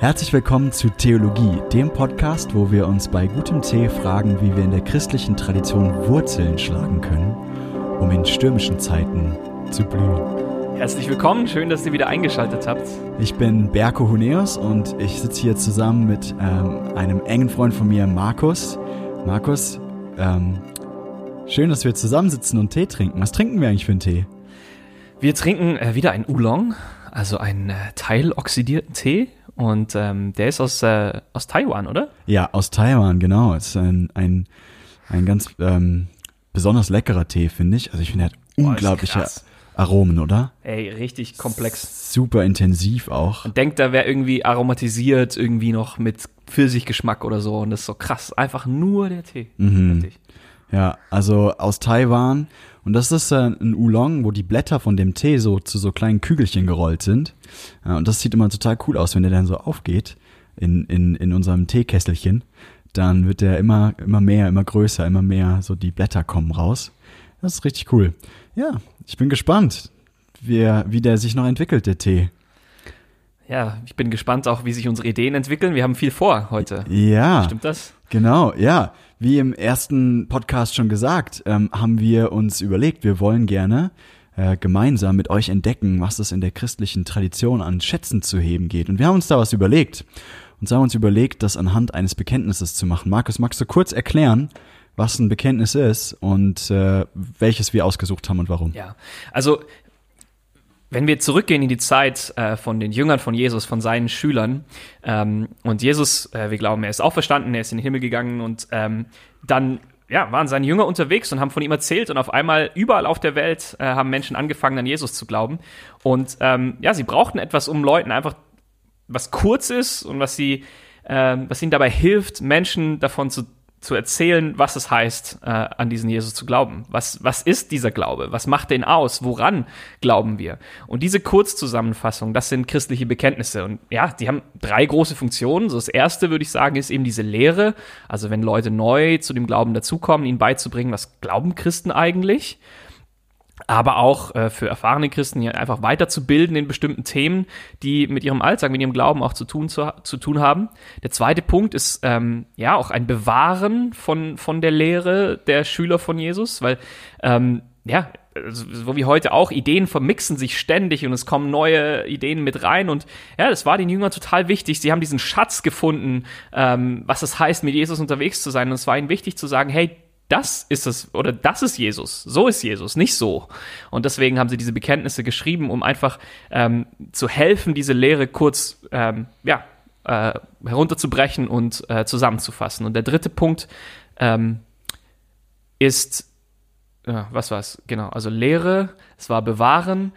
Herzlich willkommen zu Theologie, dem Podcast, wo wir uns bei gutem Tee fragen, wie wir in der christlichen Tradition Wurzeln schlagen können, um in stürmischen Zeiten zu blühen. Herzlich willkommen, schön, dass ihr wieder eingeschaltet habt. Ich bin Berko Huneus und ich sitze hier zusammen mit ähm, einem engen Freund von mir, Markus. Markus, ähm, schön, dass wir zusammensitzen und Tee trinken. Was trinken wir eigentlich für einen Tee? Wir trinken äh, wieder ein Oolong, also einen äh, teiloxidierten Tee und ähm, der ist aus, äh, aus Taiwan, oder? Ja, aus Taiwan, genau. Es ist ein, ein, ein ganz ähm, besonders leckerer Tee, finde ich. Also ich finde, er hat unglaubliche krass. Aromen, oder? Ey, richtig komplex. Super intensiv auch. Man denkt, da wäre irgendwie aromatisiert, irgendwie noch mit Pfirsichgeschmack oder so. Und das ist so krass. Einfach nur der Tee. Mhm. Richtig. Ja, also aus Taiwan. Und das ist äh, ein Oolong, wo die Blätter von dem Tee so zu so kleinen Kügelchen gerollt sind. Und das sieht immer total cool aus, wenn der dann so aufgeht in, in, in unserem Teekesselchen. Dann wird der immer, immer mehr, immer größer, immer mehr, so die Blätter kommen raus. Das ist richtig cool. Ja, ich bin gespannt, wie, wie der sich noch entwickelt, der Tee. Ja, ich bin gespannt auch, wie sich unsere Ideen entwickeln. Wir haben viel vor heute. Ja. Stimmt das? Genau, ja. Wie im ersten Podcast schon gesagt, ähm, haben wir uns überlegt, wir wollen gerne äh, gemeinsam mit euch entdecken, was es in der christlichen Tradition an Schätzen zu heben geht. Und wir haben uns da was überlegt. Und so haben uns überlegt, das anhand eines Bekenntnisses zu machen. Markus, magst du kurz erklären, was ein Bekenntnis ist und äh, welches wir ausgesucht haben und warum? Ja. Also, wenn wir zurückgehen in die Zeit äh, von den Jüngern von Jesus, von seinen Schülern, ähm, und Jesus, äh, wir glauben, er ist auferstanden, er ist in den Himmel gegangen und ähm, dann ja, waren seine Jünger unterwegs und haben von ihm erzählt und auf einmal überall auf der Welt äh, haben Menschen angefangen, an Jesus zu glauben. Und ähm, ja, sie brauchten etwas, um Leuten einfach was kurz ist und was sie, ähm, was ihnen dabei hilft, Menschen davon zu, zu erzählen, was es heißt, äh, an diesen Jesus zu glauben. Was, was ist dieser Glaube? Was macht den aus? Woran glauben wir? Und diese Kurzzusammenfassung, das sind christliche Bekenntnisse. Und ja, die haben drei große Funktionen. So das erste, würde ich sagen, ist eben diese Lehre. Also wenn Leute neu zu dem Glauben dazukommen, ihnen beizubringen, was glauben Christen eigentlich? Aber auch äh, für erfahrene Christen hier einfach weiterzubilden in bestimmten Themen, die mit ihrem Alltag, mit ihrem Glauben auch zu tun, zu, zu tun haben. Der zweite Punkt ist ähm, ja auch ein Bewahren von, von der Lehre der Schüler von Jesus, weil ähm, ja, so wie heute auch, Ideen vermixen sich ständig und es kommen neue Ideen mit rein. Und ja, das war den Jüngern total wichtig. Sie haben diesen Schatz gefunden, ähm, was es heißt, mit Jesus unterwegs zu sein. Und es war ihnen wichtig zu sagen, hey, das ist es oder das ist Jesus. So ist Jesus, nicht so. Und deswegen haben sie diese Bekenntnisse geschrieben, um einfach ähm, zu helfen, diese Lehre kurz ähm, ja, äh, herunterzubrechen und äh, zusammenzufassen. Und der dritte Punkt ähm, ist, äh, was war es? Genau, also Lehre, es war bewahren,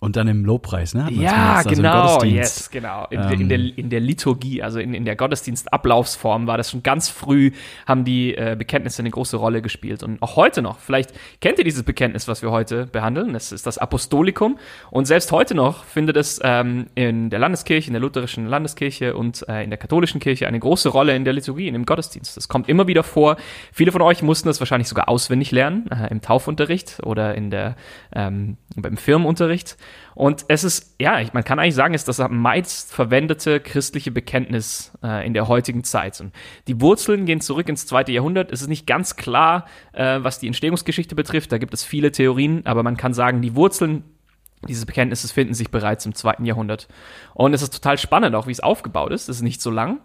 Und dann im Lobpreis, ne? Ja, also genau, yes, genau. In, der- in, Ähm. der, in der Liturgie, also in, in der Gottesdienstablaufsform war das schon ganz früh, haben die äh, Bekenntnisse eine große Rolle gespielt. Und auch heute noch, vielleicht kennt ihr dieses Bekenntnis, was wir heute behandeln, das ist das Apostolikum. Und selbst heute noch findet es ähm, in der Landeskirche, in der lutherischen Landeskirche und äh, in der katholischen Kirche eine große Rolle in der Liturgie, in dem Gottesdienst. Das kommt immer wieder vor. Viele von euch mussten das wahrscheinlich sogar auswendig lernen, äh, im Taufunterricht oder in der, ähm, beim Firmenunterricht. Und es ist, ja, man kann eigentlich sagen, es ist das am meist verwendete christliche Bekenntnis äh, in der heutigen Zeit. Und die Wurzeln gehen zurück ins zweite Jahrhundert. Es ist nicht ganz klar, äh, was die Entstehungsgeschichte betrifft. Da gibt es viele Theorien, aber man kann sagen, die Wurzeln dieses Bekenntnisses finden sich bereits im zweiten Jahrhundert. Und es ist total spannend, auch wie es aufgebaut ist. Es ist nicht so lang.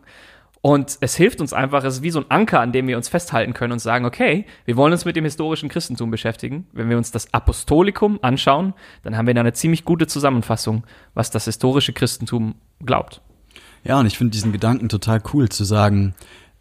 Und es hilft uns einfach, es ist wie so ein Anker, an dem wir uns festhalten können und sagen, okay, wir wollen uns mit dem historischen Christentum beschäftigen. Wenn wir uns das Apostolikum anschauen, dann haben wir da eine ziemlich gute Zusammenfassung, was das historische Christentum glaubt. Ja, und ich finde diesen Gedanken total cool zu sagen,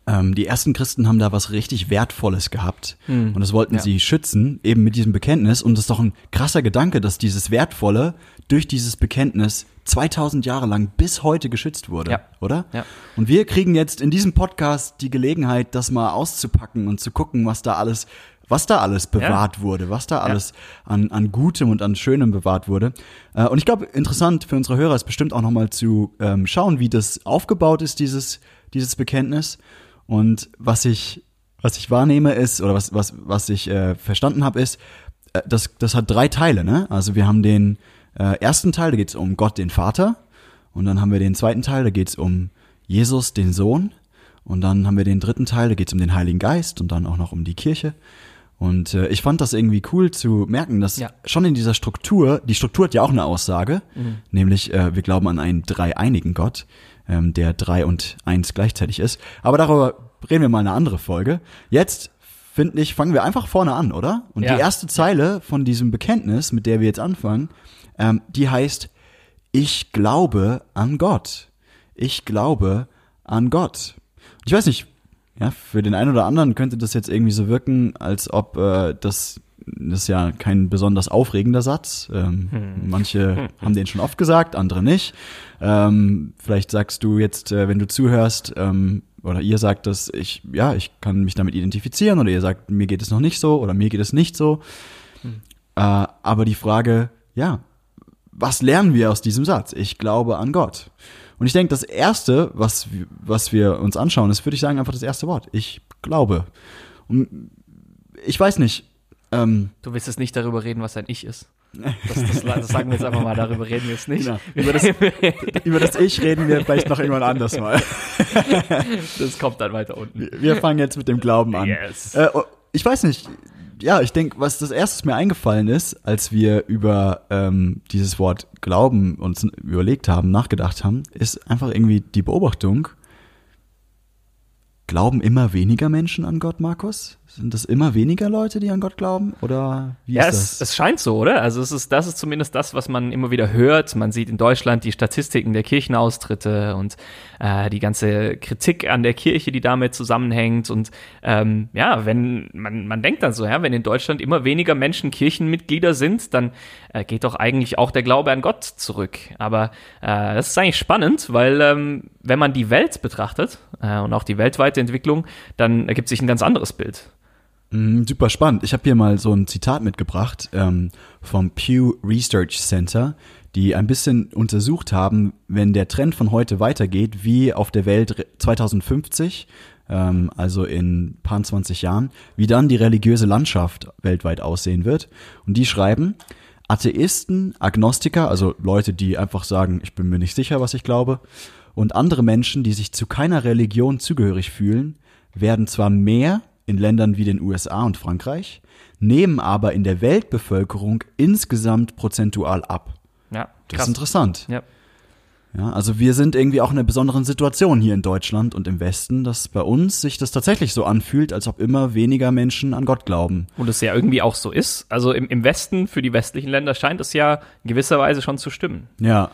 ähm, die ersten Christen haben da was richtig Wertvolles gehabt und das wollten Ja. sie schützen, eben mit diesem Bekenntnis. Und das ist doch ein krasser Gedanke, dass dieses Wertvolle durch dieses Bekenntnis 2000 Jahre lang bis heute geschützt wurde, Ja. oder? Ja. Und wir kriegen jetzt in diesem Podcast die Gelegenheit, das mal auszupacken und zu gucken, was da alles was da alles bewahrt wurde, was da alles an, an Gutem und an Schönem bewahrt wurde. Äh, und ich glaube, interessant für unsere Hörer ist bestimmt auch nochmal zu ähm, schauen, wie das aufgebaut ist, dieses, dieses Bekenntnis. Und was ich, was ich wahrnehme ist, oder was, was, was ich äh, verstanden habe, ist, äh, das, das hat drei Teile, ne? Also wir haben den äh, ersten Teil, da geht es um Gott, den Vater. Und dann haben wir den zweiten Teil, da geht es um Jesus, den Sohn. Und dann haben wir den dritten Teil, da geht es um den Heiligen Geist und dann auch noch um die Kirche. Und äh, ich fand das irgendwie cool zu merken, dass ja. schon in dieser Struktur, die Struktur hat ja auch eine Aussage, mhm. nämlich äh, wir glauben an einen dreieinigen Gott, ähm, der drei und eins gleichzeitig ist. Aber darüber reden wir mal eine andere Folge. Jetzt finde ich, fangen wir einfach vorne an, oder? Und ja. die erste Zeile von diesem Bekenntnis, mit der wir jetzt anfangen, ähm, die heißt, ich glaube an Gott. Ich glaube an Gott. Ich weiß nicht, ja, für den einen oder anderen könnte das jetzt irgendwie so wirken, als ob äh, das das ist ja kein besonders aufregender Satz. Ähm, hm. Manche haben den schon oft gesagt, andere nicht. Ähm, vielleicht sagst du jetzt, äh, wenn du zuhörst, ähm, oder ihr sagt dass ich, ja, ich kann mich damit identifizieren, oder ihr sagt, mir geht es noch nicht so, oder mir geht es nicht so. Hm. Äh, aber die Frage, ja, was lernen wir aus diesem Satz? Ich glaube an Gott. Und ich denke, das erste, was, was wir uns anschauen, ist, würde ich sagen, einfach das erste Wort. Ich glaube. Und ich weiß nicht. Ähm, du willst jetzt nicht darüber reden, was ein Ich ist. Das, das, das, sagen wir jetzt einfach mal, darüber reden wir jetzt nicht. Genau. Über, das, über das Ich reden wir vielleicht noch irgendwann anders mal. Das kommt dann weiter unten. Wir fangen jetzt mit dem Glauben an. Yes. Äh, oh, ich weiß nicht, ja, ich denke, was das erste mir eingefallen ist, als wir über ähm, dieses Wort Glauben uns überlegt haben, nachgedacht haben, ist einfach irgendwie die Beobachtung, glauben immer weniger Menschen an Gott, Markus? Sind das immer weniger Leute, die an Gott glauben? Oder wie ja, ist das? Es, es scheint so, oder? Also es ist, das ist zumindest das, was man immer wieder hört. Man sieht in Deutschland die Statistiken der Kirchenaustritte und äh, die ganze Kritik an der Kirche, die damit zusammenhängt. Und ähm, ja, wenn man, man denkt dann so, ja, wenn in Deutschland immer weniger Menschen Kirchenmitglieder sind, dann äh, geht doch eigentlich auch der Glaube an Gott zurück. Aber äh, das ist eigentlich spannend, weil ähm, wenn man die Welt betrachtet äh, und auch die weltweite Entwicklung, dann ergibt sich ein ganz anderes Bild. Mm, super spannend. Ich habe hier mal so ein Zitat mitgebracht ähm, vom Pew Research Center, die ein bisschen untersucht haben, wenn der Trend von heute weitergeht, wie auf der Welt 2050, ähm, also in paar 20 Jahren, wie dann die religiöse Landschaft weltweit aussehen wird. Und die schreiben, Atheisten, Agnostiker, also Leute, die einfach sagen, ich bin mir nicht sicher, was ich glaube, und andere Menschen, die sich zu keiner Religion zugehörig fühlen, werden zwar mehr in Ländern wie den USA und Frankreich, nehmen aber in der Weltbevölkerung insgesamt prozentual ab. Ja, krass. das ist interessant. Ja. Ja, also wir sind irgendwie auch in einer besonderen Situation hier in Deutschland und im Westen, dass bei uns sich das tatsächlich so anfühlt, als ob immer weniger Menschen an Gott glauben. Und es ja irgendwie auch so ist. Also im, im Westen, für die westlichen Länder scheint es ja in gewisser Weise schon zu stimmen. Ja.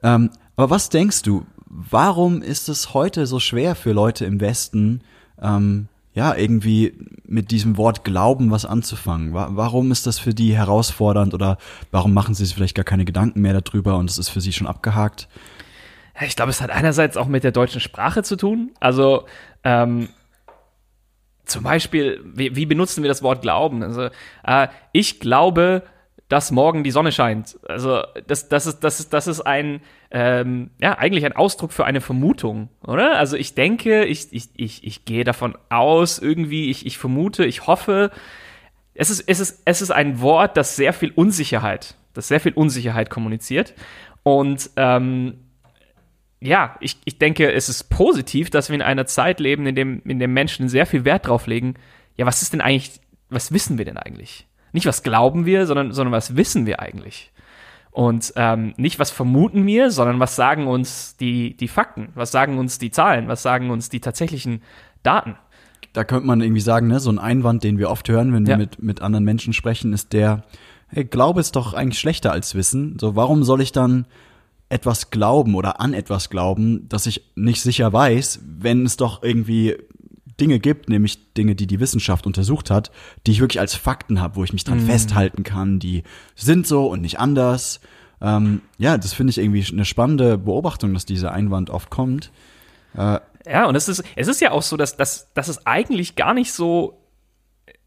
Ähm, aber was denkst du, warum ist es heute so schwer für Leute im Westen, ähm, ja, irgendwie mit diesem Wort Glauben was anzufangen. Warum ist das für die herausfordernd oder warum machen sie sich vielleicht gar keine Gedanken mehr darüber und es ist für sie schon abgehakt? Ich glaube, es hat einerseits auch mit der deutschen Sprache zu tun. Also ähm, zum Beispiel, wie, wie benutzen wir das Wort Glauben? Also äh, ich glaube, dass morgen die Sonne scheint. Also das, das, ist, das, ist, das ist ein, ähm, ja, eigentlich ein Ausdruck für eine Vermutung, oder? Also ich denke, ich, ich, ich, ich gehe davon aus, irgendwie, ich, ich vermute, ich hoffe. Es ist, es, ist, es ist ein Wort, das sehr viel Unsicherheit, das sehr viel Unsicherheit kommuniziert. Und ähm, ja, ich, ich denke, es ist positiv, dass wir in einer Zeit leben, in dem, in dem Menschen sehr viel Wert drauf legen. Ja, was ist denn eigentlich, was wissen wir denn eigentlich? nicht was glauben wir, sondern, sondern was wissen wir eigentlich. Und ähm, nicht was vermuten wir, sondern was sagen uns die, die Fakten, was sagen uns die Zahlen, was sagen uns die tatsächlichen Daten. Da könnte man irgendwie sagen, ne, so ein Einwand, den wir oft hören, wenn wir mit, mit anderen Menschen sprechen, ist der, hey, Glaube ist doch eigentlich schlechter als Wissen. So, warum soll ich dann etwas glauben oder an etwas glauben, das ich nicht sicher weiß, wenn es doch irgendwie Dinge gibt, nämlich Dinge, die die Wissenschaft untersucht hat, die ich wirklich als Fakten habe, wo ich mich dran mm. festhalten kann, die sind so und nicht anders. Ähm, ja, das finde ich irgendwie eine spannende Beobachtung, dass dieser Einwand oft kommt. Äh, ja, und es ist, es ist ja auch so, dass, dass, dass es eigentlich gar nicht so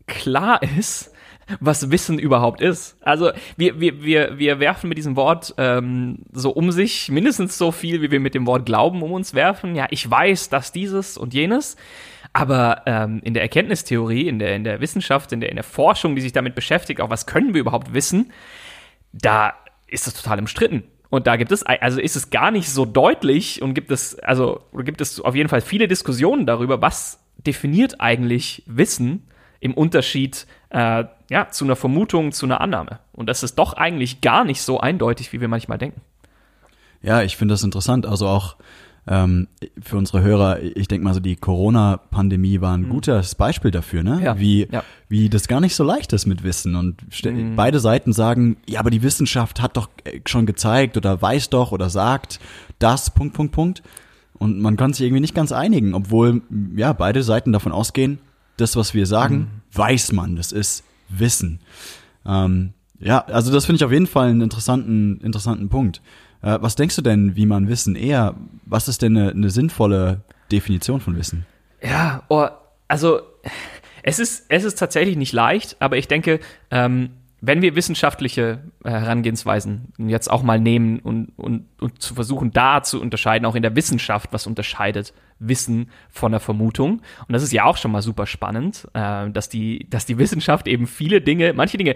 klar ist, was Wissen überhaupt ist. Also wir, wir, wir, wir werfen mit diesem Wort ähm, so um sich mindestens so viel, wie wir mit dem Wort Glauben um uns werfen. Ja, ich weiß, dass dieses und jenes. Aber ähm, in der Erkenntnistheorie, in der, in der Wissenschaft, in der, in der Forschung, die sich damit beschäftigt, auch was können wir überhaupt wissen, da ist das total umstritten. Und da gibt es, also ist es gar nicht so deutlich und gibt es, also gibt es auf jeden Fall viele Diskussionen darüber, was definiert eigentlich Wissen im Unterschied äh, ja, zu einer Vermutung, zu einer Annahme. Und das ist doch eigentlich gar nicht so eindeutig, wie wir manchmal denken. Ja, ich finde das interessant. Also auch ähm, für unsere Hörer, ich denke mal so, die Corona-Pandemie war ein mhm. gutes Beispiel dafür, ne? Ja. Wie, ja. wie das gar nicht so leicht ist mit Wissen. Und mhm. beide Seiten sagen, ja, aber die Wissenschaft hat doch äh, schon gezeigt oder weiß doch oder sagt das, Punkt, Punkt, Punkt. Und man kann sich irgendwie nicht ganz einigen, obwohl ja beide Seiten davon ausgehen, das, was wir sagen, mhm. weiß man, das ist Wissen. Ähm, ja, also das finde ich auf jeden Fall einen interessanten, interessanten Punkt. Äh, was denkst du denn, wie man Wissen eher, was ist denn eine, eine sinnvolle Definition von Wissen? Ja, oh, also es ist, es ist tatsächlich nicht leicht, aber ich denke, ähm, wenn wir wissenschaftliche äh, Herangehensweisen jetzt auch mal nehmen und, und, und zu versuchen, da zu unterscheiden, auch in der Wissenschaft, was unterscheidet Wissen von der Vermutung. Und das ist ja auch schon mal super spannend, äh, dass, die, dass die Wissenschaft eben viele Dinge, manche Dinge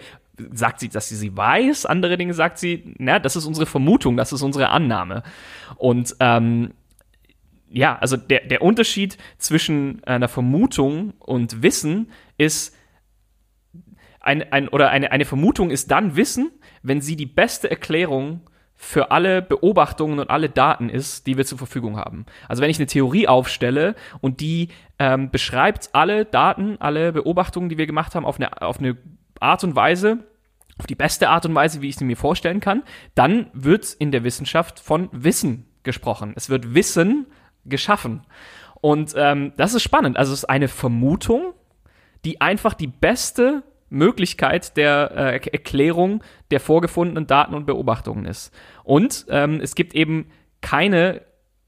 sagt sie, dass sie sie weiß, andere Dinge sagt sie, na, das ist unsere Vermutung, das ist unsere Annahme. Und ähm, ja, also der, der Unterschied zwischen einer Vermutung und Wissen ist, ein, ein, oder eine, eine Vermutung ist dann Wissen, wenn sie die beste Erklärung für alle Beobachtungen und alle Daten ist, die wir zur Verfügung haben. Also wenn ich eine Theorie aufstelle und die ähm, beschreibt alle Daten, alle Beobachtungen, die wir gemacht haben, auf eine, auf eine Art und Weise, auf die beste Art und Weise, wie ich sie mir vorstellen kann, dann wird in der Wissenschaft von Wissen gesprochen. Es wird Wissen geschaffen. Und ähm, das ist spannend. Also es ist eine Vermutung, die einfach die beste Möglichkeit der äh, Erklärung der vorgefundenen Daten und Beobachtungen ist. Und ähm, es gibt eben keine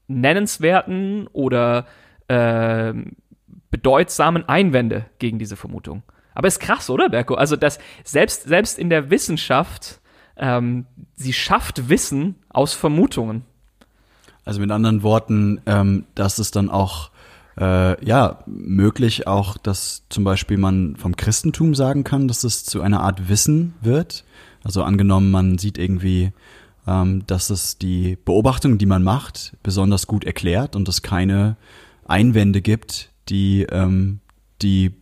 nennenswerten oder äh, bedeutsamen Einwände gegen diese Vermutung. Aber ist krass, oder, Berko? Also, dass selbst, selbst in der Wissenschaft, ähm, sie schafft Wissen aus Vermutungen. Also mit anderen Worten, ähm, dass es dann auch äh, ja, möglich auch, dass zum Beispiel man vom Christentum sagen kann, dass es zu einer Art Wissen wird. Also angenommen, man sieht irgendwie, ähm, dass es die Beobachtung, die man macht, besonders gut erklärt und es keine Einwände gibt, die ähm, die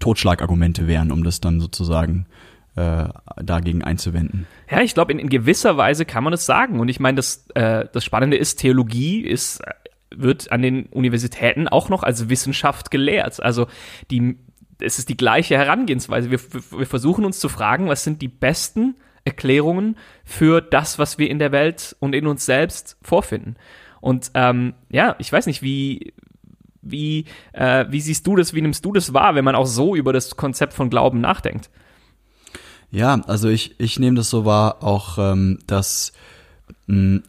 Totschlagargumente wären, um das dann sozusagen äh, dagegen einzuwenden. Ja, ich glaube, in, in, gewisser Weise kann man es sagen. Und ich meine, das, äh, das Spannende ist, Theologie ist wird an den Universitäten auch noch als Wissenschaft gelehrt. Also die, es ist die gleiche Herangehensweise. Wir, wir versuchen uns zu fragen, was sind die besten Erklärungen für das, was wir in der Welt und in uns selbst vorfinden. Und ähm, ja, ich weiß nicht, wie, wie, äh, wie siehst du das, wie nimmst du das wahr, wenn man auch so über das Konzept von Glauben nachdenkt? Ja, also ich, ich nehme das so wahr, auch ähm, dass mh, hm,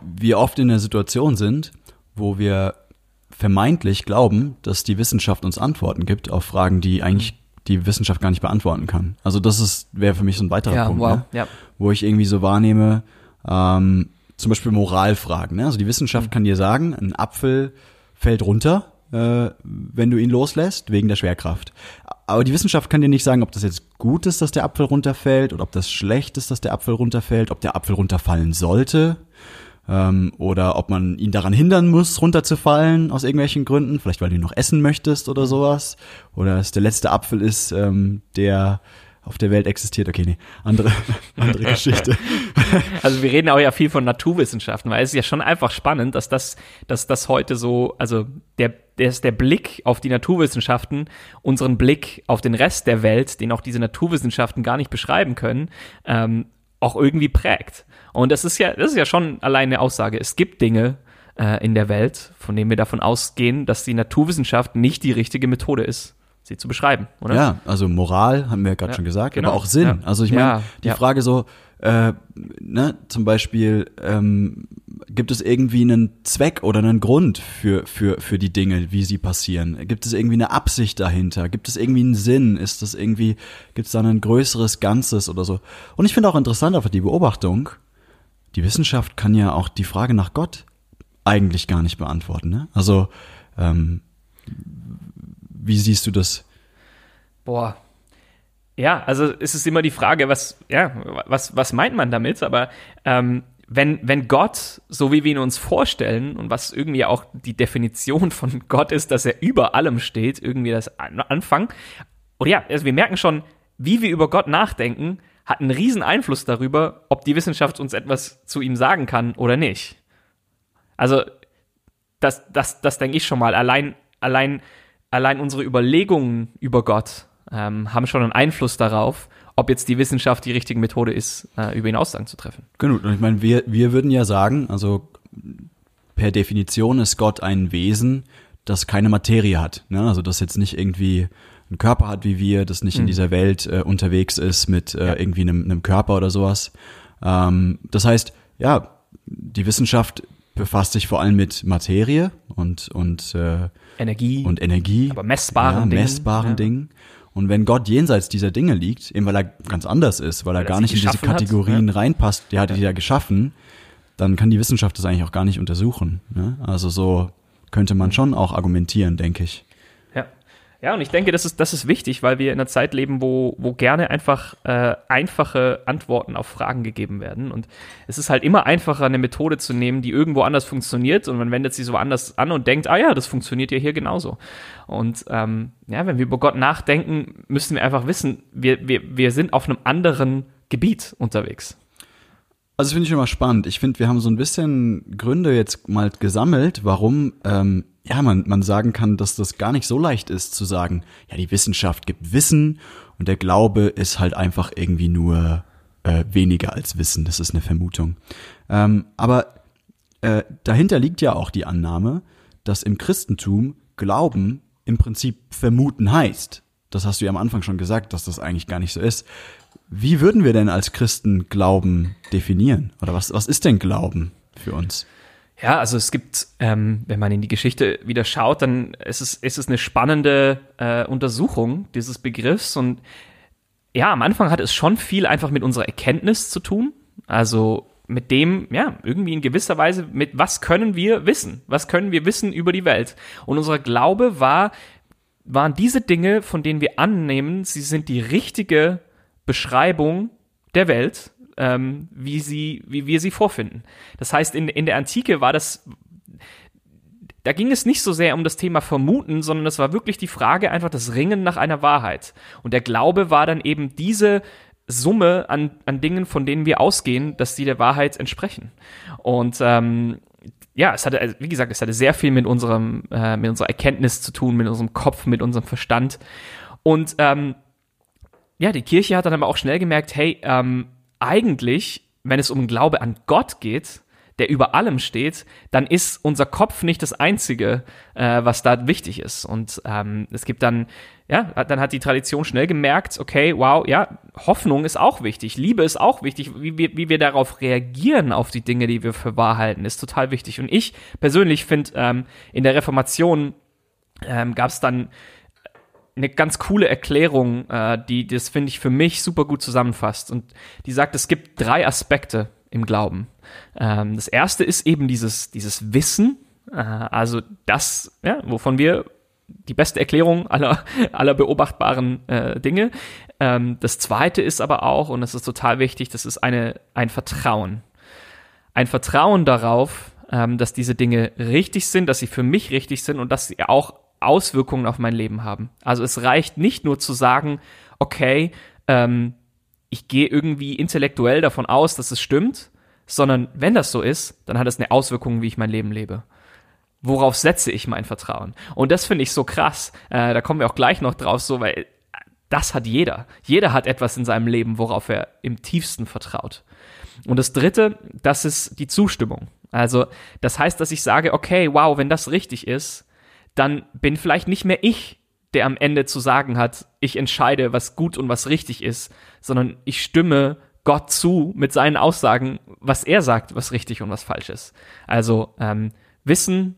wir oft in der Situation sind, wo wir vermeintlich glauben, dass die Wissenschaft uns Antworten gibt auf Fragen, die eigentlich die Wissenschaft gar nicht beantworten kann. Also das ist wäre für mich so ein weiterer ja, Punkt, wow, ne? ja. wo ich irgendwie so wahrnehme, ähm, zum Beispiel Moralfragen. Ne? Also die Wissenschaft mhm. kann dir sagen, ein Apfel fällt runter, äh, wenn du ihn loslässt, wegen der Schwerkraft. Aber die Wissenschaft kann dir nicht sagen, ob das jetzt gut ist, dass der Apfel runterfällt oder ob das schlecht ist, dass der Apfel runterfällt, ob der Apfel runterfallen sollte ähm, oder ob man ihn daran hindern muss, runterzufallen aus irgendwelchen Gründen, vielleicht weil du ihn noch essen möchtest oder sowas, oder es der letzte Apfel ist, ähm, der auf der Welt existiert. Okay, nee, andere, andere Geschichte. Also wir reden auch ja viel von Naturwissenschaften, weil es ist ja schon einfach spannend, dass das, dass das heute so, also der, der ist der Blick auf die Naturwissenschaften, unseren Blick auf den Rest der Welt, den auch diese Naturwissenschaften gar nicht beschreiben können, ähm, auch irgendwie prägt. Und das ist ja, das ist ja schon alleine eine Aussage. Es gibt Dinge äh, in der Welt, von denen wir davon ausgehen, dass die Naturwissenschaft nicht die richtige Methode ist, sie zu beschreiben, oder? Ja, also Moral haben wir ja gerade ja, schon gesagt, genau. aber auch Sinn. Ja. Also ich meine, ja, die Frage so, äh, ne, zum Beispiel, ähm, gibt es irgendwie einen Zweck oder einen Grund für, für, für die Dinge, wie sie passieren? Gibt es irgendwie eine Absicht dahinter? Gibt es irgendwie einen Sinn? Ist das irgendwie, gibt es da ein größeres Ganzes oder so? Und ich finde auch interessant einfach die Beobachtung, die Wissenschaft kann ja auch die Frage nach Gott eigentlich gar nicht beantworten. Ne? Also, ähm, wie siehst du das? Boah. Ja, also es ist immer die Frage, was, ja, was, was meint man damit? Aber ähm, wenn, wenn Gott, so wie wir ihn uns vorstellen und was irgendwie auch die Definition von Gott ist, dass er über allem steht, irgendwie das Anfang. Oder ja, also wir merken schon, wie wir über Gott nachdenken, hat einen riesen Einfluss darüber, ob die Wissenschaft uns etwas zu ihm sagen kann oder nicht. Also, das, das, das denke ich schon mal. Allein, allein, allein unsere Überlegungen über Gott ähm, haben schon einen Einfluss darauf, ob jetzt die Wissenschaft die richtige Methode ist, äh, über ihn Aussagen zu treffen. Genau, und ich meine, wir, wir würden ja sagen, also per Definition ist Gott ein Wesen, das keine Materie hat. Ne? Also das jetzt nicht irgendwie einen Körper hat wie wir, das nicht mhm. in dieser Welt äh, unterwegs ist mit äh, ja. irgendwie einem, einem Körper oder sowas. Ähm, das heißt, ja, die Wissenschaft befasst sich vor allem mit Materie und und äh, Energie und Energie, aber messbaren ja, Dingen. messbaren ja. Dingen. Und wenn Gott jenseits dieser Dinge liegt, eben weil er ganz anders ist, weil, weil er gar nicht in diese Kategorien hat, reinpasst, der hat die ja geschaffen, dann kann die Wissenschaft das eigentlich auch gar nicht untersuchen. Ne? Also so könnte man schon auch argumentieren, denke ich. Ja, und ich denke, das ist, das ist wichtig, weil wir in einer Zeit leben, wo, wo gerne einfach äh, einfache Antworten auf Fragen gegeben werden. Und es ist halt immer einfacher, eine Methode zu nehmen, die irgendwo anders funktioniert und man wendet sie so anders an und denkt, ah ja, das funktioniert ja hier genauso. Und ähm, ja, wenn wir über Gott nachdenken, müssen wir einfach wissen, wir, wir, wir sind auf einem anderen Gebiet unterwegs. Also finde ich immer spannend. Ich finde, wir haben so ein bisschen Gründe jetzt mal gesammelt, warum ähm, ja, man, man sagen kann, dass das gar nicht so leicht ist zu sagen, ja, die Wissenschaft gibt Wissen und der Glaube ist halt einfach irgendwie nur äh, weniger als Wissen. Das ist eine Vermutung. Ähm, aber äh, dahinter liegt ja auch die Annahme, dass im Christentum Glauben im Prinzip vermuten heißt. Das hast du ja am Anfang schon gesagt, dass das eigentlich gar nicht so ist. Wie würden wir denn als Christen Glauben definieren? Oder was, was ist denn Glauben für uns? Ja, also es gibt, ähm, wenn man in die Geschichte wieder schaut, dann ist es, ist es eine spannende äh, Untersuchung dieses Begriffs. Und ja, am Anfang hat es schon viel einfach mit unserer Erkenntnis zu tun. Also mit dem, ja, irgendwie in gewisser Weise, mit was können wir wissen? Was können wir wissen über die Welt? Und unser Glaube war, waren diese Dinge, von denen wir annehmen, sie sind die richtige Beschreibung der Welt ähm, wie, sie, wie wir sie vorfinden. Das heißt, in, in der Antike war das, da ging es nicht so sehr um das Thema Vermuten, sondern es war wirklich die Frage einfach das Ringen nach einer Wahrheit. Und der Glaube war dann eben diese Summe an, an Dingen, von denen wir ausgehen, dass die der Wahrheit entsprechen. Und ähm, ja, es hatte, wie gesagt, es hatte sehr viel mit unserem, äh, mit unserer Erkenntnis zu tun, mit unserem Kopf, mit unserem Verstand. Und ähm, ja, die Kirche hat dann aber auch schnell gemerkt, hey, ähm, eigentlich, wenn es um Glaube an Gott geht, der über allem steht, dann ist unser Kopf nicht das Einzige, äh, was da wichtig ist. Und ähm, es gibt dann, ja, dann hat die Tradition schnell gemerkt, okay, wow, ja, Hoffnung ist auch wichtig, Liebe ist auch wichtig, wie wir, wie wir darauf reagieren auf die Dinge, die wir für wahr halten, ist total wichtig. Und ich persönlich finde, ähm, in der Reformation ähm, gab es dann eine ganz coole Erklärung, äh, die das finde ich für mich super gut zusammenfasst. Und die sagt, es gibt drei Aspekte im Glauben. Ähm, das erste ist eben dieses, dieses Wissen, äh, also das, ja, wovon wir die beste Erklärung aller, aller beobachtbaren äh, Dinge. Ähm, das zweite ist aber auch, und das ist total wichtig, das ist eine, ein Vertrauen. Ein Vertrauen darauf, ähm, dass diese Dinge richtig sind, dass sie für mich richtig sind und dass sie auch Auswirkungen auf mein Leben haben. Also es reicht nicht nur zu sagen, okay, ähm, ich gehe irgendwie intellektuell davon aus, dass es stimmt, sondern wenn das so ist, dann hat es eine Auswirkung, wie ich mein Leben lebe. Worauf setze ich mein Vertrauen? Und das finde ich so krass. Äh, da kommen wir auch gleich noch drauf, so, weil das hat jeder. Jeder hat etwas in seinem Leben, worauf er im tiefsten vertraut. Und das dritte, das ist die Zustimmung. Also, das heißt, dass ich sage, okay, wow, wenn das richtig ist, dann bin vielleicht nicht mehr ich, der am Ende zu sagen hat, ich entscheide, was gut und was richtig ist, sondern ich stimme Gott zu mit seinen Aussagen, was er sagt, was richtig und was falsch ist. Also ähm, Wissen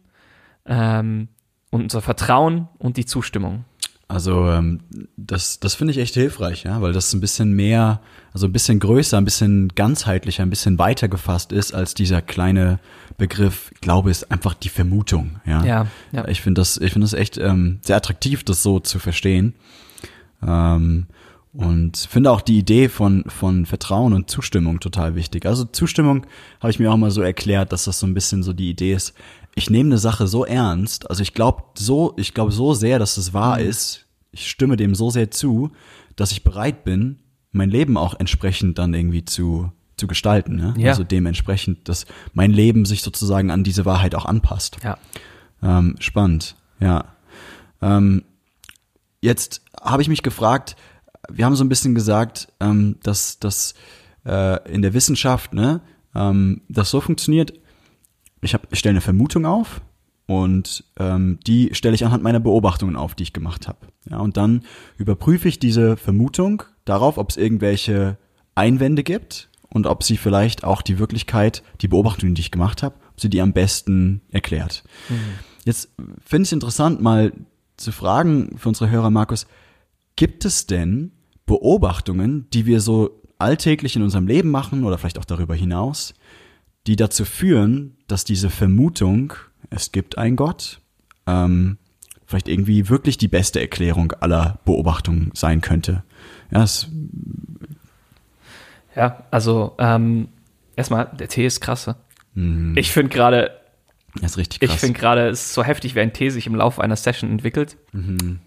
ähm, und unser Vertrauen und die Zustimmung. Also ähm, das, das finde ich echt hilfreich, ja, weil das ein bisschen mehr, also ein bisschen größer, ein bisschen ganzheitlicher, ein bisschen weiter gefasst ist als dieser kleine Begriff. Glaube ist einfach die Vermutung, ja. Ja. ja. Ich finde das, ich finde das echt ähm, sehr attraktiv, das so zu verstehen. Ähm, Und finde auch die Idee von, von Vertrauen und Zustimmung total wichtig. Also Zustimmung habe ich mir auch mal so erklärt, dass das so ein bisschen so die Idee ist. Ich nehme eine Sache so ernst, also ich glaube so, ich glaube so sehr, dass es wahr mhm. ist. Ich stimme dem so sehr zu, dass ich bereit bin, mein Leben auch entsprechend dann irgendwie zu, zu gestalten. Ne? Ja. Also dementsprechend, dass mein Leben sich sozusagen an diese Wahrheit auch anpasst. Ja. Ähm, spannend, ja. Ähm, jetzt habe ich mich gefragt, wir haben so ein bisschen gesagt, ähm, dass das äh, in der Wissenschaft, ne, ähm, das so funktioniert. Ich, hab, ich stelle eine Vermutung auf und ähm, die stelle ich anhand meiner Beobachtungen auf, die ich gemacht habe. Ja, und dann überprüfe ich diese Vermutung darauf, ob es irgendwelche Einwände gibt und ob sie vielleicht auch die Wirklichkeit, die Beobachtungen, die ich gemacht habe, ob sie die am besten erklärt. Mhm. Jetzt finde ich es interessant, mal zu fragen für unsere Hörer, Markus, gibt es denn Beobachtungen, die wir so alltäglich in unserem Leben machen oder vielleicht auch darüber hinaus, die dazu führen, dass diese Vermutung, es gibt einen Gott, ähm, vielleicht irgendwie wirklich die beste Erklärung aller Beobachtungen sein könnte. Ja, es ja also ähm, erstmal, der Tee ist krasse. Mhm. Ich finde gerade, ist richtig krass. Ich finde gerade, es ist so heftig, wie ein Tee sich im Laufe einer Session entwickelt. Mhm.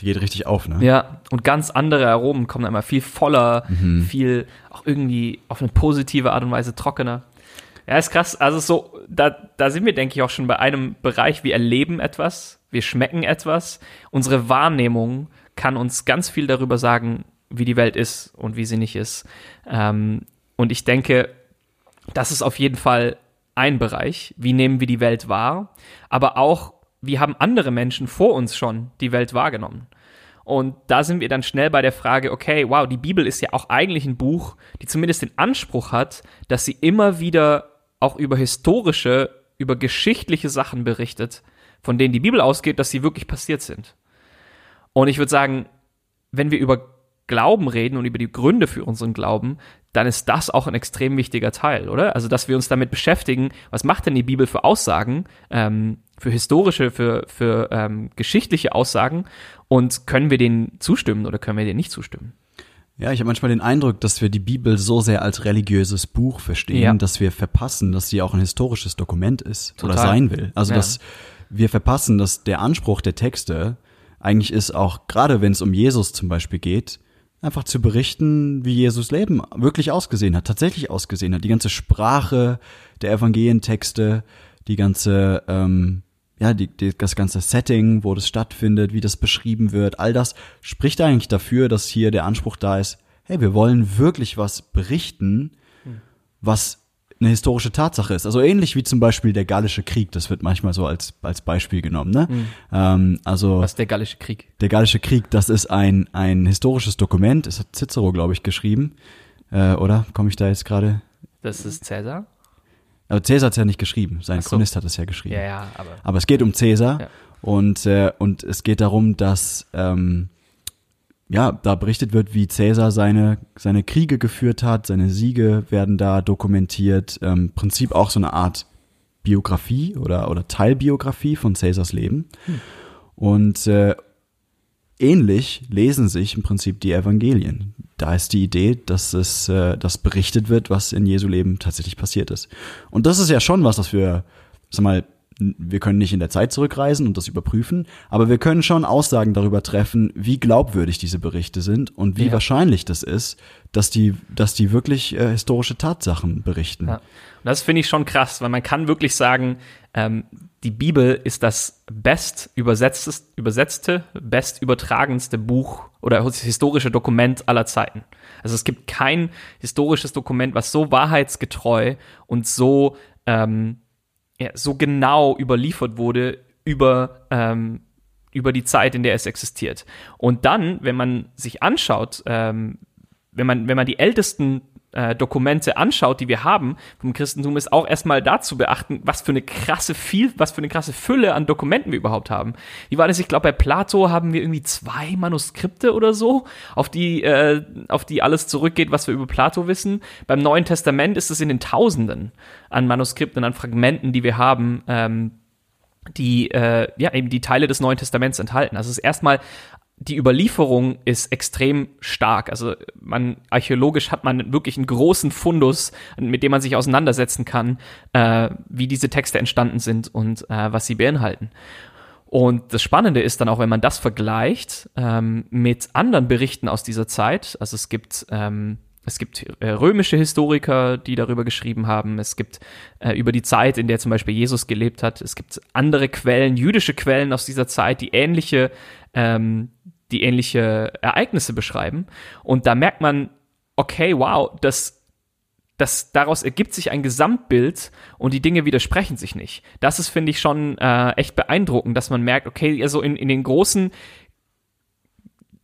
Die geht richtig auf, ne? Ja, und ganz andere Aromen kommen einmal viel voller, mhm. viel auch irgendwie auf eine positive Art und Weise trockener. Ja, ist krass. Also so, da, da sind wir, denke ich, auch schon bei einem Bereich, wir erleben etwas, wir schmecken etwas. Unsere Wahrnehmung kann uns ganz viel darüber sagen, wie die Welt ist und wie sie nicht ist. Ähm, und ich denke, das ist auf jeden Fall ein Bereich. Wie nehmen wir die Welt wahr? Aber auch, wie haben andere Menschen vor uns schon die Welt wahrgenommen? Und da sind wir dann schnell bei der Frage, okay, wow, die Bibel ist ja auch eigentlich ein Buch, die zumindest den Anspruch hat, dass sie immer wieder auch über historische, über geschichtliche Sachen berichtet, von denen die Bibel ausgeht, dass sie wirklich passiert sind. Und ich würde sagen, wenn wir über Glauben reden und über die Gründe für unseren Glauben, dann ist das auch ein extrem wichtiger Teil, oder? Also, dass wir uns damit beschäftigen, was macht denn die Bibel für Aussagen, ähm, für historische, für, für ähm, geschichtliche Aussagen und können wir denen zustimmen oder können wir denen nicht zustimmen? Ja, ich habe manchmal den Eindruck, dass wir die Bibel so sehr als religiöses Buch verstehen, ja. dass wir verpassen, dass sie auch ein historisches Dokument ist Total. oder sein will. Also, ja. dass wir verpassen, dass der Anspruch der Texte eigentlich ist, auch gerade wenn es um Jesus zum Beispiel geht, einfach zu berichten, wie Jesus Leben wirklich ausgesehen hat, tatsächlich ausgesehen hat. Die ganze Sprache der Evangelientexte, die ganze, ähm, ja, die, die, das ganze Setting, wo das stattfindet, wie das beschrieben wird, all das spricht eigentlich dafür, dass hier der Anspruch da ist, hey, wir wollen wirklich was berichten, was eine historische Tatsache ist. Also ähnlich wie zum Beispiel der Gallische Krieg, das wird manchmal so als, als Beispiel genommen. Ne? Mhm. Ähm, also Was ist der Gallische Krieg? Der Gallische Krieg, das ist ein, ein historisches Dokument, das hat Cicero, glaube ich, geschrieben. Äh, oder? Komme ich da jetzt gerade? Das ist Cäsar? Aber Cäsar hat es ja nicht geschrieben, sein so. Chronist hat es ja geschrieben. Ja, ja, aber. Aber es geht um Cäsar ja. und, äh, und es geht darum, dass ähm, ja, da berichtet wird, wie Cäsar seine, seine Kriege geführt hat, seine Siege werden da dokumentiert. Ähm, Prinzip auch so eine Art Biografie oder, oder Teilbiografie von Cäsars Leben. Hm. Und äh, ähnlich lesen sich im Prinzip die Evangelien. Da ist die Idee, dass es, äh, dass berichtet wird, was in Jesu Leben tatsächlich passiert ist. Und das ist ja schon was, was wir, sag mal, wir können nicht in der Zeit zurückreisen und das überprüfen, aber wir können schon Aussagen darüber treffen, wie glaubwürdig diese Berichte sind und wie ja. wahrscheinlich das ist, dass die, dass die wirklich äh, historische Tatsachen berichten. Ja. Und das finde ich schon krass, weil man kann wirklich sagen, ähm, die Bibel ist das best übersetzte, best übertragenste Buch oder historische Dokument aller Zeiten. Also es gibt kein historisches Dokument, was so wahrheitsgetreu und so ähm, ja, so genau überliefert wurde über, ähm, über die Zeit, in der es existiert. Und dann, wenn man sich anschaut, ähm, wenn man, wenn man die ältesten äh, Dokumente anschaut, die wir haben vom Christentum, ist auch erstmal dazu beachten, was für eine krasse viel, was für eine krasse Fülle an Dokumenten wir überhaupt haben. Wie war das? Ich glaube, bei Plato haben wir irgendwie zwei Manuskripte oder so, auf die, äh, auf die alles zurückgeht, was wir über Plato wissen. Beim Neuen Testament ist es in den Tausenden an Manuskripten, an Fragmenten, die wir haben. Ähm, die äh, ja eben die Teile des Neuen Testaments enthalten. Also es ist erstmal die Überlieferung ist extrem stark. Also man archäologisch hat man wirklich einen großen Fundus, mit dem man sich auseinandersetzen kann, äh, wie diese Texte entstanden sind und äh, was sie beinhalten. Und das Spannende ist dann auch, wenn man das vergleicht ähm, mit anderen Berichten aus dieser Zeit. Also es gibt ähm, es gibt äh, römische Historiker, die darüber geschrieben haben. Es gibt äh, über die Zeit, in der zum Beispiel Jesus gelebt hat. Es gibt andere Quellen, jüdische Quellen aus dieser Zeit, die ähnliche, ähm, die ähnliche Ereignisse beschreiben. Und da merkt man, okay, wow, das, das, daraus ergibt sich ein Gesamtbild und die Dinge widersprechen sich nicht. Das ist, finde ich, schon äh, echt beeindruckend, dass man merkt, okay, also in, in den großen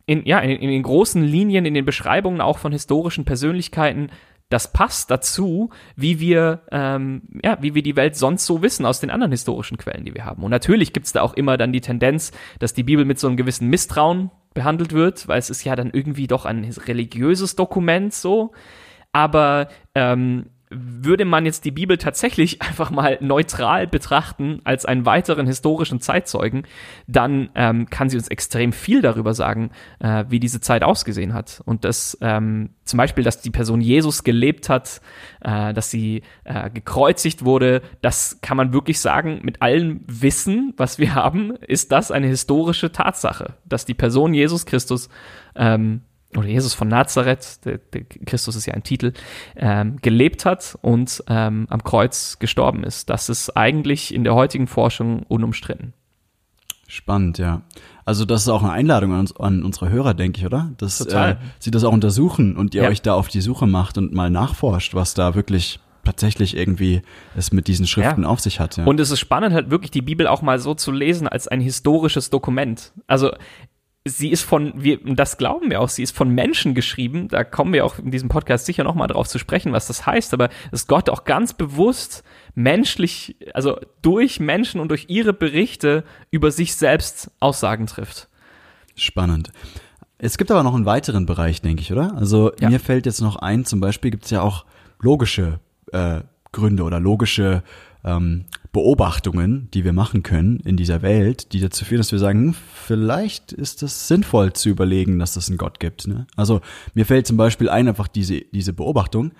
in, ja, in, in den großen Linien, in den Beschreibungen auch von historischen Persönlichkeiten, das passt dazu, wie wir, ähm, ja, wie wir die Welt sonst so wissen aus den anderen historischen Quellen, die wir haben. Und natürlich gibt es da auch immer dann die Tendenz, dass die Bibel mit so einem gewissen Misstrauen behandelt wird, weil es ist ja dann irgendwie doch ein religiöses Dokument so. Aber ähm, würde man jetzt die Bibel tatsächlich einfach mal neutral betrachten als einen weiteren historischen Zeitzeugen, dann ähm, kann sie uns extrem viel darüber sagen, äh, wie diese Zeit ausgesehen hat. Und das ähm, zum Beispiel, dass die Person Jesus gelebt hat, äh, dass sie äh, gekreuzigt wurde, das kann man wirklich sagen, mit allem Wissen, was wir haben, ist das eine historische Tatsache, dass die Person Jesus Christus ähm, oder Jesus von Nazareth, der, der Christus ist ja ein Titel, ähm, gelebt hat und ähm, am Kreuz gestorben ist. Das ist eigentlich in der heutigen Forschung unumstritten. Spannend, ja. Also das ist auch eine Einladung an, an unsere Hörer, denke ich, oder? Dass äh, sie das auch untersuchen und ihr ja. euch da auf die Suche macht und mal nachforscht, was da wirklich tatsächlich irgendwie es mit diesen Schriften ja. auf sich hat. Ja. Und es ist spannend, halt wirklich die Bibel auch mal so zu lesen als ein historisches Dokument. Also sie ist von, wir, das glauben wir auch, sie ist von Menschen geschrieben. Da kommen wir auch in diesem Podcast sicher nochmal drauf zu sprechen, was das heißt. Aber dass Gott auch ganz bewusst menschlich, also durch Menschen und durch ihre Berichte über sich selbst Aussagen trifft. Spannend. Es gibt aber noch einen weiteren Bereich, denke ich, oder? Also ja. mir fällt jetzt noch ein, zum Beispiel gibt es ja auch logische äh, Gründe oder logische ähm, Beobachtungen, die wir machen können in dieser Welt, die dazu führen, dass wir sagen, hm, vielleicht ist es sinnvoll zu überlegen, dass es einen Gott gibt. Ne? Also mir fällt zum Beispiel ein, einfach diese, diese Beobachtung,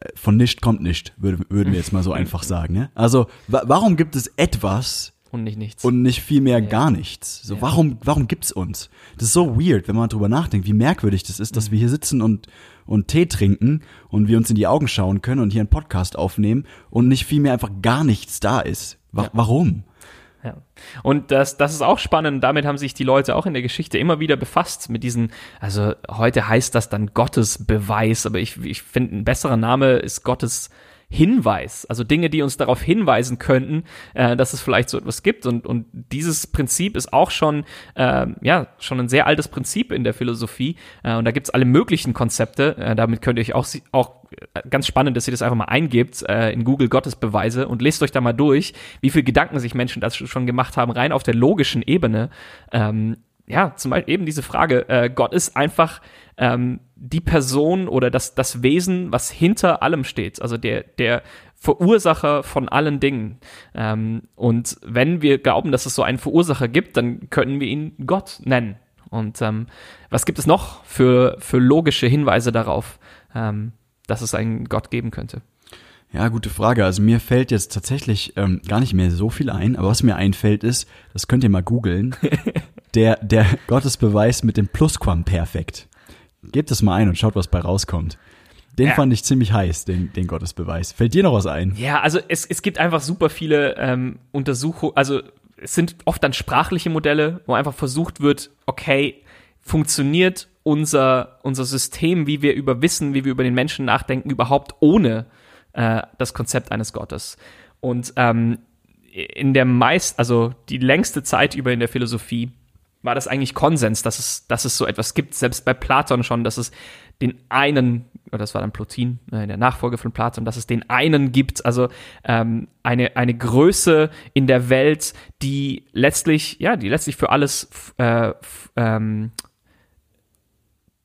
äh, von nicht kommt nicht, würden, würden wir jetzt mal so einfach sagen. Ne? Also wa warum gibt es etwas, und nicht nichts. Und nicht viel mehr ja. gar nichts. So, ja. warum, warum gibt's uns? Das ist so weird, wenn man drüber nachdenkt, wie merkwürdig das ist, dass mhm. wir hier sitzen und, und Tee trinken und wir uns in die Augen schauen können und hier einen Podcast aufnehmen und nicht viel mehr einfach gar nichts da ist. Wa ja. Warum? Ja. Und das, das ist auch spannend. Damit haben sich die Leute auch in der Geschichte immer wieder befasst mit diesen, also heute heißt das dann Gottesbeweis, aber ich, ich finde, ein besserer Name ist Gottes Hinweis, also Dinge, die uns darauf hinweisen könnten, äh, dass es vielleicht so etwas gibt. Und, und dieses Prinzip ist auch schon, äh, ja, schon ein sehr altes Prinzip in der Philosophie. Äh, und da gibt's alle möglichen Konzepte. Äh, damit könnt ihr euch auch, auch äh, ganz spannend, dass ihr das einfach mal eingebt äh, in Google Gottesbeweise und lest euch da mal durch, wie viel Gedanken sich Menschen dazu schon gemacht haben, rein auf der logischen Ebene. Ähm, ja, zum Beispiel eben diese Frage, äh, Gott ist einfach ähm, die Person oder das, das Wesen, was hinter allem steht, also der, der Verursacher von allen Dingen. Ähm, und wenn wir glauben, dass es so einen Verursacher gibt, dann können wir ihn Gott nennen. Und ähm, was gibt es noch für, für logische Hinweise darauf, ähm, dass es einen Gott geben könnte? Ja, gute Frage. Also mir fällt jetzt tatsächlich ähm, gar nicht mehr so viel ein, aber was mir einfällt ist, das könnt ihr mal googeln, der, der Gottesbeweis mit dem Plusquamperfekt. Gebt es mal ein und schaut, was bei rauskommt. Den ja. fand ich ziemlich heiß, den, den Gottesbeweis. Fällt dir noch was ein? Ja, also es, es gibt einfach super viele ähm, Untersuchungen, also es sind oft dann sprachliche Modelle, wo einfach versucht wird, okay, funktioniert unser, unser System, wie wir über Wissen, wie wir über den Menschen nachdenken, überhaupt ohne äh, das Konzept eines Gottes. Und ähm, in der meist, also die längste Zeit über in der Philosophie war das eigentlich Konsens, dass es, dass es so etwas gibt, selbst bei Platon schon, dass es den einen, oder das war dann Plotin, äh, der Nachfolge von Platon, dass es den einen gibt, also ähm, eine, eine Größe in der Welt, die letztlich, ja, die letztlich für alles äh, ähm,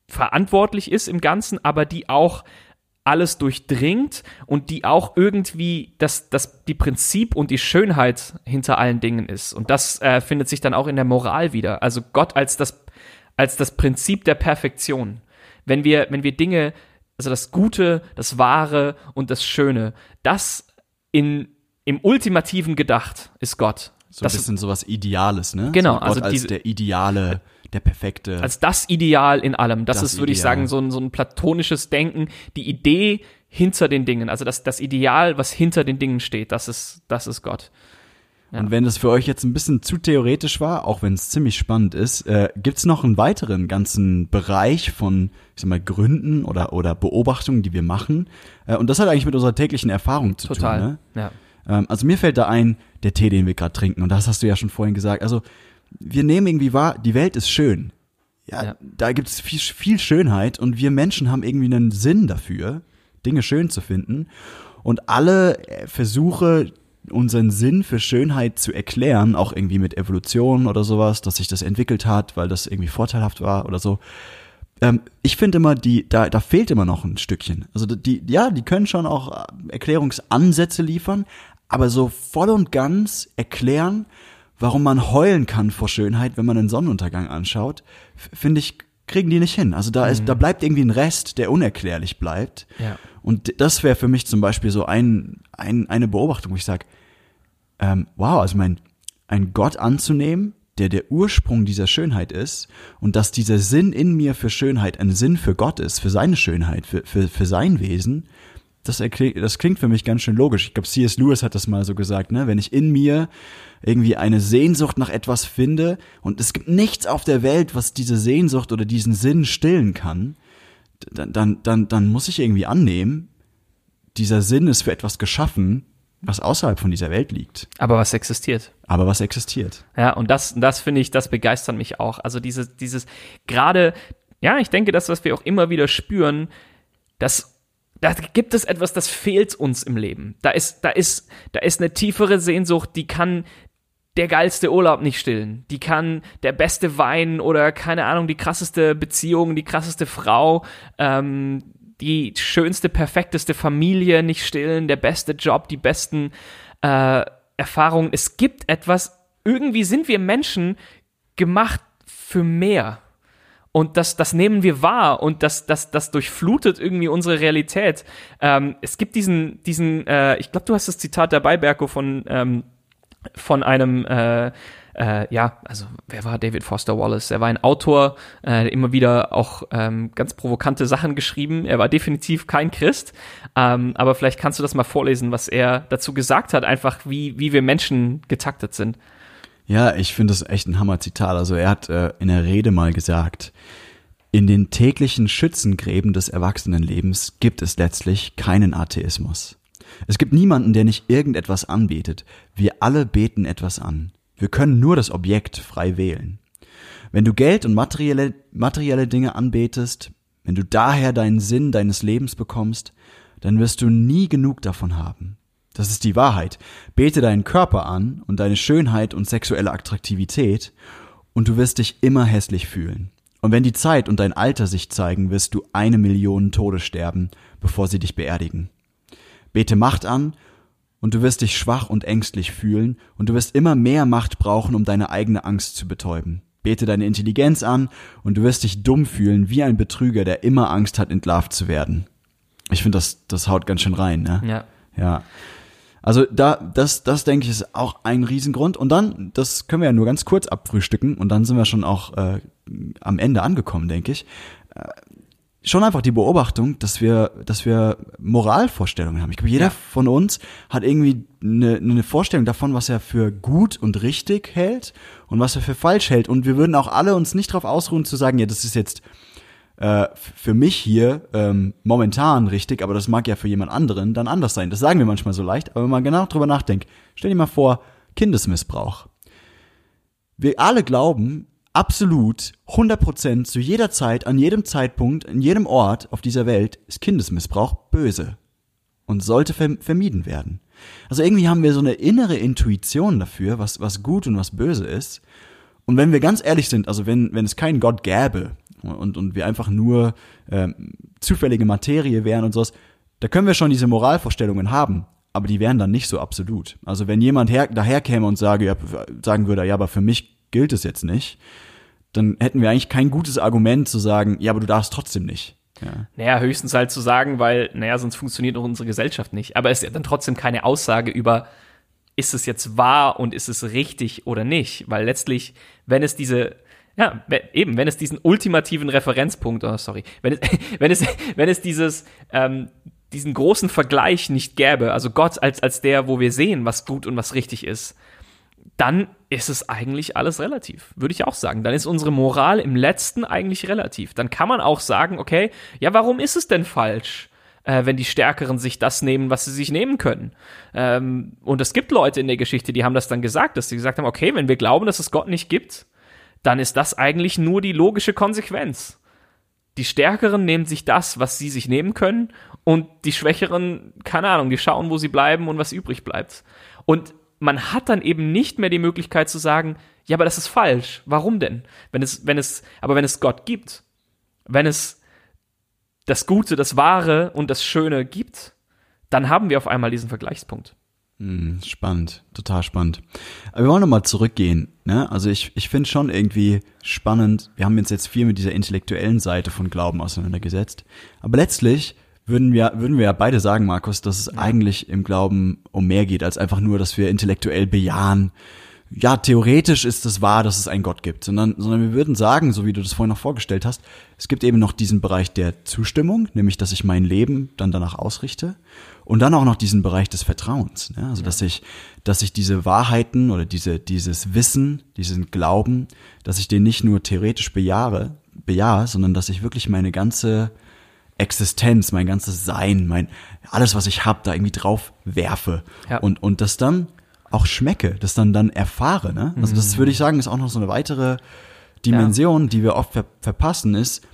verantwortlich ist im Ganzen, aber die auch alles durchdringt und die auch irgendwie das, das die Prinzip und die Schönheit hinter allen Dingen ist. Und das äh, findet sich dann auch in der Moral wieder. Also Gott als das als das Prinzip der Perfektion. Wenn wir, wenn wir Dinge, also das Gute, das Wahre und das Schöne, das in, im Ultimativen gedacht ist Gott. So ein bisschen sowas Ideales, ne? Genau, so also als diese- der ideale, der perfekte. als das Ideal in allem. Das, Das ist, würde ich sagen, so ein, so ein platonisches Denken, die Idee hinter den Dingen, also das, das Ideal, was hinter den Dingen steht, das ist, das ist Gott. Und wenn das für euch jetzt ein bisschen zu theoretisch war, auch wenn es ziemlich spannend ist, äh, gibt's noch einen weiteren ganzen Bereich von, ich sag mal, Gründen oder, oder Beobachtungen, die wir machen. Äh, und das hat eigentlich mit unserer täglichen Erfahrung zu Total. tun. Ne? Ja. Ähm, also mir fällt da ein, der Tee, den wir gerade trinken. Und das hast du ja schon vorhin gesagt. Also wir nehmen irgendwie wahr, die Welt ist schön. Ja, Ja. da gibt's viel, viel Schönheit und wir Menschen haben irgendwie einen Sinn dafür, Dinge schön zu finden. Und alle äh, Versuche, unseren Sinn für Schönheit zu erklären, auch irgendwie mit Evolution oder sowas, dass sich das entwickelt hat, weil das irgendwie vorteilhaft war oder so. Ähm, ich finde immer, die, da, da fehlt immer noch ein Stückchen. Also die, ja, die können schon auch äh, Erklärungsansätze liefern, aber so voll und ganz erklären, warum man heulen kann vor Schönheit, wenn man einen Sonnenuntergang anschaut, finde ich, kriegen die nicht hin. Also da ist, da bleibt irgendwie ein Rest, der unerklärlich bleibt. Ja. Und das wäre für mich zum Beispiel so ein, ein, eine Beobachtung, wo ich sage, ähm, wow, also mein, ein Gott anzunehmen, der der Ursprung dieser Schönheit ist und dass dieser Sinn in mir für Schönheit ein Sinn für Gott ist, für seine Schönheit, für, für, für sein Wesen, das, das klingt für mich ganz schön logisch. Ich glaube, C.S. Lewis hat das mal so gesagt, ne? Wenn ich in mir irgendwie eine Sehnsucht nach etwas finde und es gibt nichts auf der Welt, was diese Sehnsucht oder diesen Sinn stillen kann, dann, dann, dann, dann muss ich irgendwie annehmen, dieser Sinn ist für etwas geschaffen, was außerhalb von dieser Welt liegt, Aber was existiert? aber was existiert. Ja, und das, das finde ich, das begeistert mich auch. Also dieses, dieses, gerade, ja, ich denke, das, was wir auch immer wieder spüren, dass da gibt es etwas, das fehlt uns im Leben. Da ist, da ist, da ist eine tiefere Sehnsucht, die kann der geilste Urlaub nicht stillen. Die kann der beste Wein oder keine Ahnung, die krasseste Beziehung, die krasseste Frau, ähm, die schönste, perfekteste Familie nicht stillen, der beste Job, die besten äh, Erfahrungen. Es gibt etwas, irgendwie sind wir Menschen gemacht für mehr. Und das, das nehmen wir wahr und das, das, das durchflutet irgendwie unsere Realität. Ähm, es gibt diesen, diesen, äh, ich glaube, du hast das Zitat dabei, Berko, von, ähm, von einem, äh, äh, ja, also wer war David Foster Wallace? Er war ein Autor, äh, immer wieder auch ähm, ganz provokante Sachen geschrieben. Er war definitiv kein Christ, ähm, aber vielleicht kannst du das mal vorlesen, was er dazu gesagt hat, einfach wie, wie wir Menschen getaktet sind. Ja, ich finde das echt ein Hammer-Zitat. Also er hat äh, in der Rede mal gesagt, in den täglichen Schützengräben des Erwachsenenlebens gibt es letztlich keinen Atheismus. Es gibt niemanden, der nicht irgendetwas anbetet. Wir alle beten etwas an. Wir können nur das Objekt frei wählen. Wenn du Geld und materielle, materielle Dinge anbetest, wenn du daher deinen Sinn deines Lebens bekommst, dann wirst du nie genug davon haben. Das ist die Wahrheit. Bete deinen Körper an und deine Schönheit und sexuelle Attraktivität und du wirst dich immer hässlich fühlen. Und wenn die Zeit und dein Alter sich zeigen, wirst du eine Million Tode sterben, bevor sie dich beerdigen. Bete Macht an und du wirst dich schwach und ängstlich fühlen und du wirst immer mehr Macht brauchen, um deine eigene Angst zu betäuben. Bete deine Intelligenz an und du wirst dich dumm fühlen wie ein Betrüger, der immer Angst hat, entlarvt zu werden. Ich finde, das, das haut ganz schön rein, ne? Ja. Ja. Also da, das, das denke ich ist auch ein Riesengrund. Und dann, das können wir ja nur ganz kurz abfrühstücken und dann sind wir schon auch äh, am Ende angekommen, denke ich. Äh, schon einfach die Beobachtung, dass wir, dass wir Moralvorstellungen haben. Ich glaube, jeder Ja. von uns hat irgendwie eine, eine Vorstellung davon, was er für gut und richtig hält und was er für falsch hält. Und wir würden auch alle uns nicht darauf ausruhen zu sagen, ja, das ist jetzt äh, für mich hier ähm, momentan richtig, aber das mag ja für jemand anderen dann anders sein. Das sagen wir manchmal so leicht, aber wenn man genau drüber nachdenkt, stell dir mal vor, Kindesmissbrauch. Wir alle glauben absolut 100% zu jeder Zeit, an jedem Zeitpunkt, in jedem Ort auf dieser Welt ist Kindesmissbrauch böse und sollte verm vermieden werden. Also irgendwie haben wir so eine innere Intuition dafür, was, was gut und was böse ist. Und wenn wir ganz ehrlich sind, also wenn, wenn es keinen Gott gäbe und, und wir einfach nur ähm, zufällige Materie wären und sowas, da können wir schon diese Moralvorstellungen haben, aber die wären dann nicht so absolut. Also wenn jemand her, daherkäme und sage, ja, sagen würde, ja, aber für mich gilt es jetzt nicht, dann hätten wir eigentlich kein gutes Argument zu sagen, ja, aber du darfst trotzdem nicht. Ja. Naja, höchstens halt zu sagen, weil, naja, sonst funktioniert auch unsere Gesellschaft nicht. Aber es ist ja dann trotzdem keine Aussage über, ist es jetzt wahr und ist es richtig oder nicht? Weil letztlich, wenn es diese, ja, eben, wenn es diesen ultimativen Referenzpunkt, oh, sorry, wenn es, wenn es, wenn es dieses, ähm, diesen großen Vergleich nicht gäbe, also Gott als, als der, wo wir sehen, was gut und was richtig ist, dann ist es eigentlich alles relativ, würde ich auch sagen. Dann ist unsere Moral im letzten eigentlich relativ. Dann kann man auch sagen, okay, ja, warum ist es denn falsch? Äh, wenn die Stärkeren sich das nehmen, was sie sich nehmen können. Ähm, und es gibt Leute in der Geschichte, die haben das dann gesagt, dass sie gesagt haben, okay, wenn wir glauben, dass es Gott nicht gibt, dann ist das eigentlich nur die logische Konsequenz. Die Stärkeren nehmen sich das, was sie sich nehmen können, und die Schwächeren, keine Ahnung, die schauen, wo sie bleiben und was übrig bleibt. Und man hat dann eben nicht mehr die Möglichkeit zu sagen, ja, aber das ist falsch. Warum denn? Wenn es, wenn es, aber wenn es Gott gibt, wenn es das Gute, das Wahre und das Schöne gibt, dann haben wir auf einmal diesen Vergleichspunkt. Hm, spannend, total spannend. Aber wir wollen nochmal zurückgehen. Ne? Also ich, ich finde schon irgendwie spannend, wir haben uns jetzt viel mit dieser intellektuellen Seite von Glauben auseinandergesetzt. Aber letztlich würden wir, würden wir ja beide sagen, Markus, dass es ja. eigentlich im Glauben um mehr geht, als einfach nur, dass wir intellektuell bejahen. Ja, theoretisch ist es wahr, dass es einen Gott gibt, sondern, sondern wir würden sagen, so wie du das vorhin noch vorgestellt hast, es gibt eben noch diesen Bereich der Zustimmung, nämlich, dass ich mein Leben dann danach ausrichte. Und dann auch noch diesen Bereich des Vertrauens, ne? also ja. dass ich, dass ich diese Wahrheiten oder diese, dieses Wissen, diesen Glauben, dass ich den nicht nur theoretisch bejahe, bejahe, sondern dass ich wirklich meine ganze Existenz, mein ganzes Sein, mein alles, was ich habe, da irgendwie drauf werfe ja. und und das dann auch schmecke, das dann dann erfahre. Ne? Also das mhm. würde ich sagen, ist auch noch so eine weitere Dimension, ja. die wir oft ver verpassen, ist,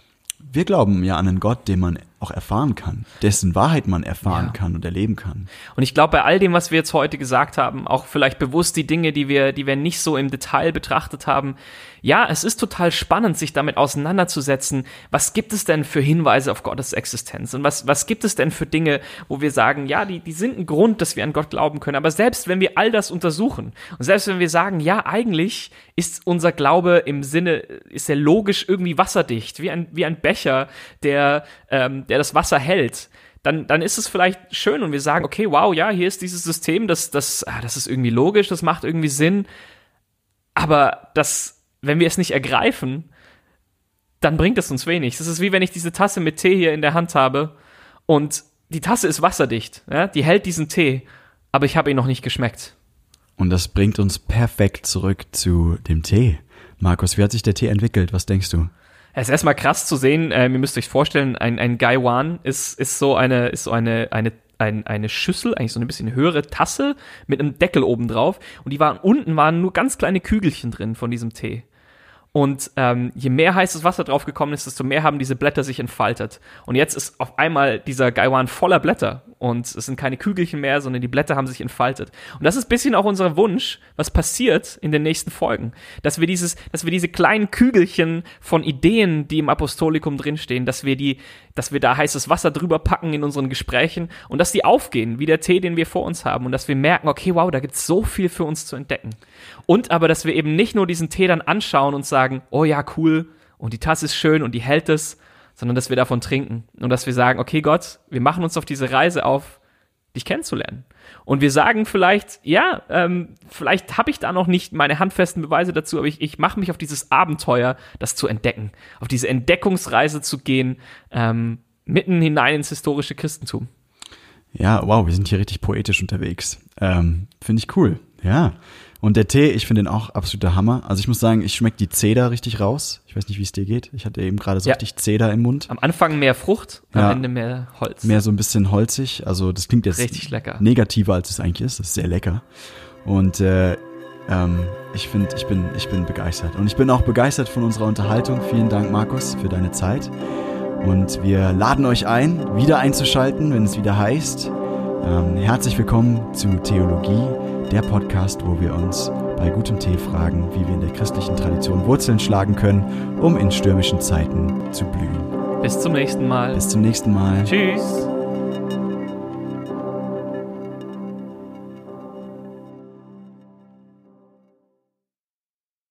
wir glauben ja an einen Gott, den man auch erfahren kann, dessen Wahrheit man erfahren ja. kann und erleben kann. Und ich glaube, bei all dem, was wir jetzt heute gesagt haben, auch vielleicht bewusst die Dinge, die wir, die wir nicht so im Detail betrachtet haben, ja, es ist total spannend, sich damit auseinanderzusetzen. Was gibt es denn für Hinweise auf Gottes Existenz? Und was, was gibt es denn für Dinge, wo wir sagen, ja, die, die sind ein Grund, dass wir an Gott glauben können. Aber selbst wenn wir all das untersuchen und selbst wenn wir sagen, ja, eigentlich ist unser Glaube im Sinne, ist er logisch irgendwie wasserdicht, wie ein, wie ein Becher, der, ähm, der das Wasser hält, dann, dann ist es vielleicht schön und wir sagen, okay, wow, ja, hier ist dieses System, das, das, ah, das ist irgendwie logisch, das macht irgendwie Sinn. Aber das, wenn wir es nicht ergreifen, dann bringt es uns wenig. Das ist wie wenn ich diese Tasse mit Tee hier in der Hand habe und die Tasse ist wasserdicht, ja? die hält diesen Tee, aber ich habe ihn noch nicht geschmeckt. Und das bringt uns perfekt zurück zu dem Tee. Markus, wie hat sich der Tee entwickelt? Was denkst du? Es ist erstmal krass zu sehen, äh, ihr müsst euch vorstellen, ein, ein Gaiwan ist, ist so eine, ist so eine, eine, ein, eine Schüssel, eigentlich so eine bisschen höhere Tasse mit einem Deckel oben drauf. Und die waren unten waren nur ganz kleine Kügelchen drin von diesem Tee. Und ähm, je mehr heißes Wasser draufgekommen ist, desto mehr haben diese Blätter sich entfaltet. Und jetzt ist auf einmal dieser Gaiwan voller Blätter. Und es sind keine Kügelchen mehr, sondern die Blätter haben sich entfaltet. Und das ist ein bisschen auch unser Wunsch, was passiert in den nächsten Folgen. Dass wir dieses, dass wir diese kleinen Kügelchen von Ideen, die im Apostolikum drinstehen, dass wir die, dass wir da heißes Wasser drüber packen in unseren Gesprächen und dass die aufgehen, wie der Tee, den wir vor uns haben. Und dass wir merken, okay, wow, da gibt's so viel für uns zu entdecken. Und aber, dass wir eben nicht nur diesen Tee dann anschauen und sagen, oh ja, cool, und die Tasse ist schön und die hält es, sondern dass wir davon trinken. Und dass wir sagen, okay, Gott, wir machen uns auf diese Reise auf, dich kennenzulernen. Und wir sagen vielleicht, ja, ähm, vielleicht habe ich da noch nicht meine handfesten Beweise dazu, aber ich, ich mache mich auf dieses Abenteuer, das zu entdecken, auf diese Entdeckungsreise zu gehen, ähm, mitten hinein ins historische Christentum. Ja, wow, wir sind hier richtig poetisch unterwegs. Ähm, Finde ich cool. Ja. Und der Tee, ich finde den auch absoluter Hammer. Also ich muss sagen, ich schmecke die Zeder richtig raus. Ich weiß nicht, wie es dir geht. Ich hatte eben gerade so ja. richtig Zeder im Mund. Am Anfang mehr Frucht, am ja. Ende mehr Holz. Mehr so ein bisschen holzig. Also das klingt jetzt richtig lecker. negativer, als es eigentlich ist. Das ist sehr lecker. Und äh, ähm, ich finde, ich bin, ich bin begeistert. Und ich bin auch begeistert von unserer Unterhaltung. Vielen Dank, Markus, für deine Zeit. Und wir laden euch ein, wieder einzuschalten, wenn es wieder heißt. Ähm, herzlich willkommen zu Theologie der Podcast, wo wir uns bei gutem Tee fragen, wie wir in der christlichen Tradition Wurzeln schlagen können, um in stürmischen Zeiten zu blühen. Bis zum nächsten Mal. Bis zum nächsten Mal. Tschüss.